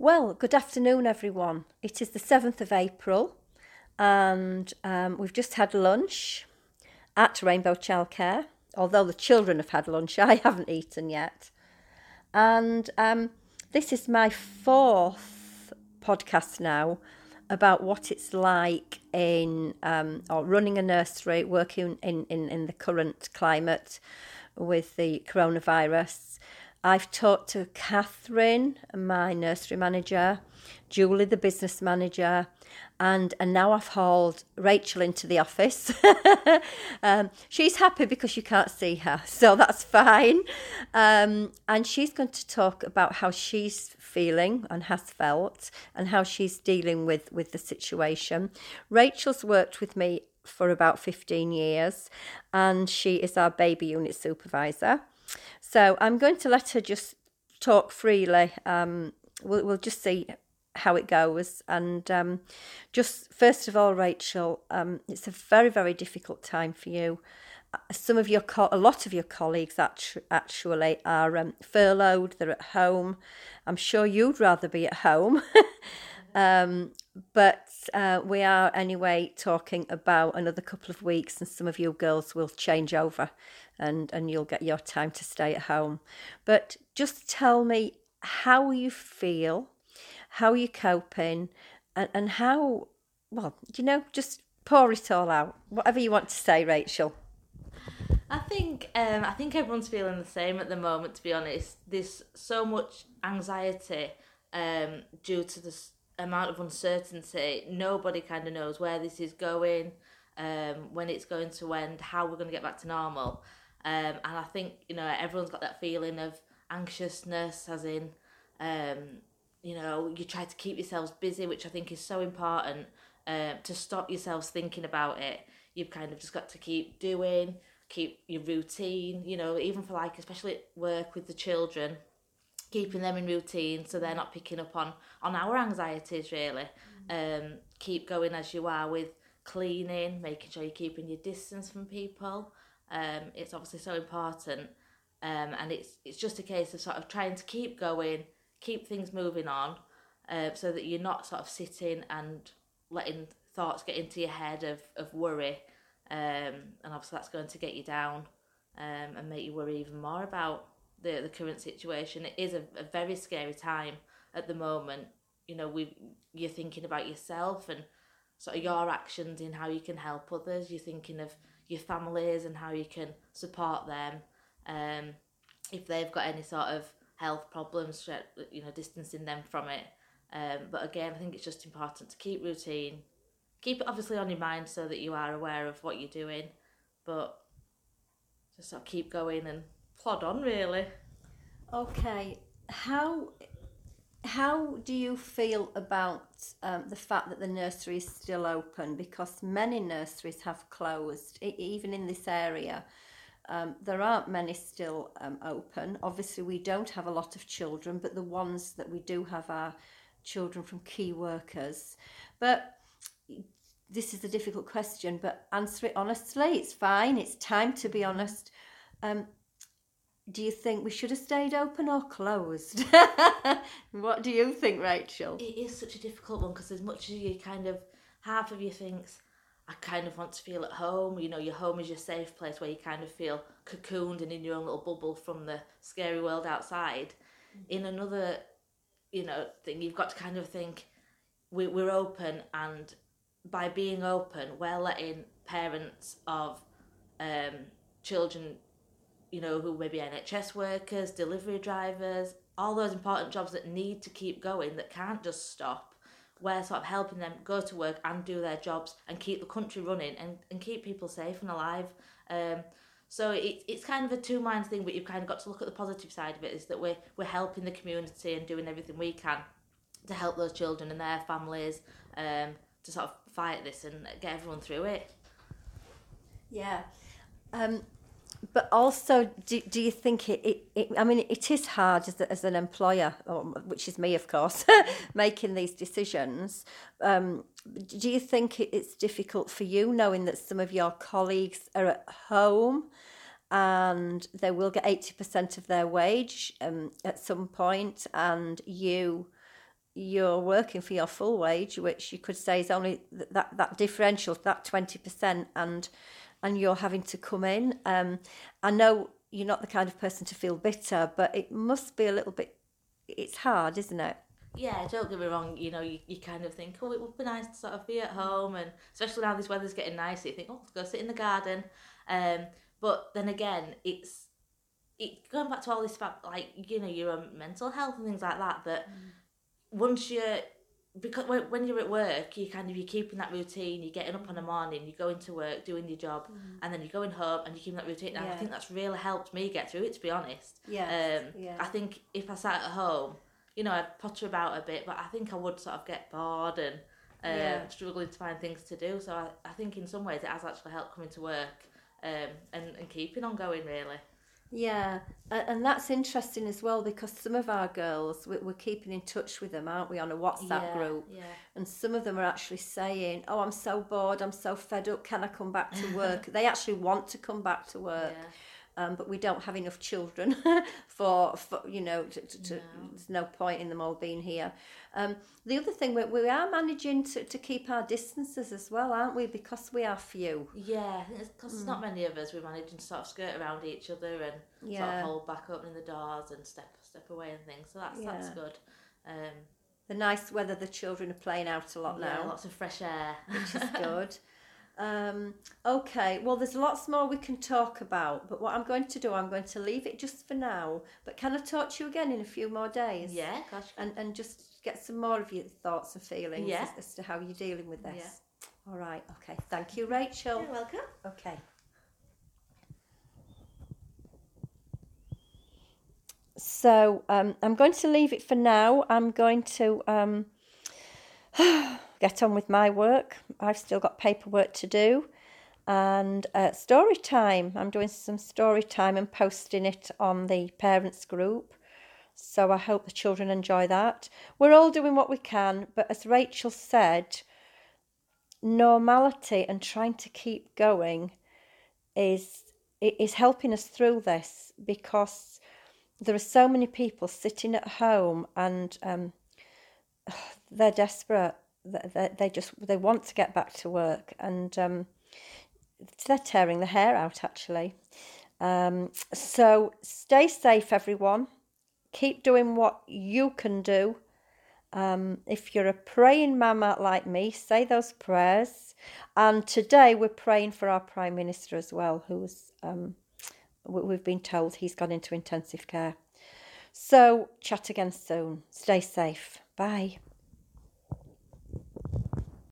Well, good afternoon, everyone. It is the 7th of April, and um, we've just had lunch at Rainbow Childcare. Although the children have had lunch, I haven't eaten yet. And um, this is my fourth podcast now about what it's like in um, or running a nursery, working in, in, in the current climate with the coronavirus. I've talked to Catherine, my nursery manager, Julie, the business manager, and and now I've hauled Rachel into the office. um, she's happy because you can't see her, so that's fine. Um, and she's going to talk about how she's feeling and has felt, and how she's dealing with with the situation. Rachel's worked with me for about 15 years, and she is our baby unit supervisor. So I'm going to let her just talk freely. Um, we'll, we'll just see how it goes. And um, just first of all, Rachel, um, it's a very, very difficult time for you. Uh, some of your, co- a lot of your colleagues actually are um, furloughed. They're at home. I'm sure you'd rather be at home. but uh, we are anyway talking about another couple of weeks, and some of you girls will change over, and and you'll get your time to stay at home. But just tell me how you feel how you're coping, and, and how, well, you know, just pour it all out. Whatever you want to say, Rachel. I think um, I think everyone's feeling the same at the moment. To be honest, there's so much anxiety um, due to the amount of uncertainty. Nobody kind of knows where this is going, um, when it's going to end, how we're going to get back to normal. Um, and I think you know everyone's got that feeling of anxiousness, as in um, you know you try to keep yourselves busy which i think is so important uh, to stop yourselves thinking about it you've kind of just got to keep doing keep your routine you know even for like especially work with the children keeping them in routine so they're not picking up on on our anxieties really. Mm. um keep going as you are with cleaning making sure you're keeping your distance from people. Um it's obviously so important. Um and it's it's just a case of sort of trying to keep going keep things moving on uh, so that you're not sort of sitting and letting thoughts get into your head of, of worry. Um, and obviously that's going to get you down um, and make you worry even more about the, the current situation. It is a, a very scary time at the moment. You know we you're thinking about yourself and sort of your actions in how you can help others. You're thinking of your families and how you can support them. Um, if they've got any sort of health problems, you know, distancing them from it. Um, but again, I think it's just important to keep routine, keep it obviously on your mind so that you are aware of what you're doing, but just sort of keep going and plod on really. Okay, how how do you feel about um, the fact that the nursery is still open? Because many nurseries have closed, even in this area. Um, there aren't many still um, open. Obviously, we don't have a lot of children, but the ones that we do have are children from key workers. But this is a difficult question, but answer it honestly. It's fine. It's time to be honest. Um, do you think we should have stayed open or closed? what do you think, Rachel? It is such a difficult one because as much as you kind of half of you thinks I kind of want to feel at home. You know, your home is your safe place where you kind of feel cocooned and in your own little bubble from the scary world outside. Mm-hmm. In another, you know, thing, you've got to kind of think we, we're open, and by being open, we're letting parents of um, children, you know, who may be NHS workers, delivery drivers, all those important jobs that need to keep going that can't just stop we're sort of helping them go to work and do their jobs and keep the country running and, and keep people safe and alive. Um, so it, it's kind of a two minds thing, but you've kind of got to look at the positive side of it is that we're, we're helping the community and doing everything we can to help those children and their families um, to sort of fight this and get everyone through it. Yeah. Um, but also, do, do you think it, it, it I mean, it is hard as, as an employer, which is me, of course, making these decisions. Um, do you think it, it's difficult for you knowing that some of your colleagues are at home and they will get 80% of their wage um, at some point and you you're working for your full wage, which you could say is only that that differential, that twenty percent, and and you're having to come in. Um, I know you're not the kind of person to feel bitter, but it must be a little bit. It's hard, isn't it? Yeah, don't get me wrong. You know, you, you kind of think, oh, it would be nice to sort of be at home, and especially now this weather's getting nice, you think, oh, let's go sit in the garden. Um, but then again, it's it going back to all this about like you know your mental health and things like that. That mm. once you're because when, you're at work, you kind of you're keeping that routine. You're getting up in the morning, you're going to work, doing your job, mm. and then you're going home and you're keeping that routine. And yeah. I think that's really helped me get through it. To be honest, yeah, um, yeah. I think if I sat at home, you know, I'd potter about a bit, but I think I would sort of get bored and um, yeah. struggling to find things to do. So I, I think in some ways it has actually helped coming to work um, and and keeping on going really. Yeah, and that's interesting as well because some of our girls, we're keeping in touch with them, aren't we, on a WhatsApp yeah, group? Yeah. And some of them are actually saying, Oh, I'm so bored, I'm so fed up, can I come back to work? they actually want to come back to work. Yeah um, but we don't have enough children for, for you know, to, to, no. there's no point in them all being here. Um, the other thing, we, we are managing to, to keep our distances as well, aren't we? Because we are few. Yeah, because mm. not many of us, we're managing to sort of skirt around each other and yeah. sort of hold back opening the doors and step step away and things. So that's yeah. that's good. Um, the nice weather, the children are playing out a lot yeah, now. lots of fresh air. which is good. Um, okay, well, there's lots more we can talk about, but what I'm going to do, I'm going to leave it just for now. But can I talk to you again in a few more days? Yeah, gosh. And, and just get some more of your thoughts and feelings yeah. as, as to how you're dealing with this. Yeah. All right, okay. Thank you, Rachel. You're welcome. Okay. So um, I'm going to leave it for now. I'm going to. Um, get on with my work. I've still got paperwork to do. And uh, story time. I'm doing some story time and posting it on the parents group. So I hope the children enjoy that. We're all doing what we can, but as Rachel said, normality and trying to keep going is is helping us through this because there are so many people sitting at home and um, they're desperate they, they just they want to get back to work and um, they're tearing the hair out actually. Um, so stay safe, everyone. Keep doing what you can do. Um, if you're a praying mama like me, say those prayers. And today we're praying for our Prime Minister as well, who's um, we've been told he's gone into intensive care. So, chat again soon. Stay safe. Bye.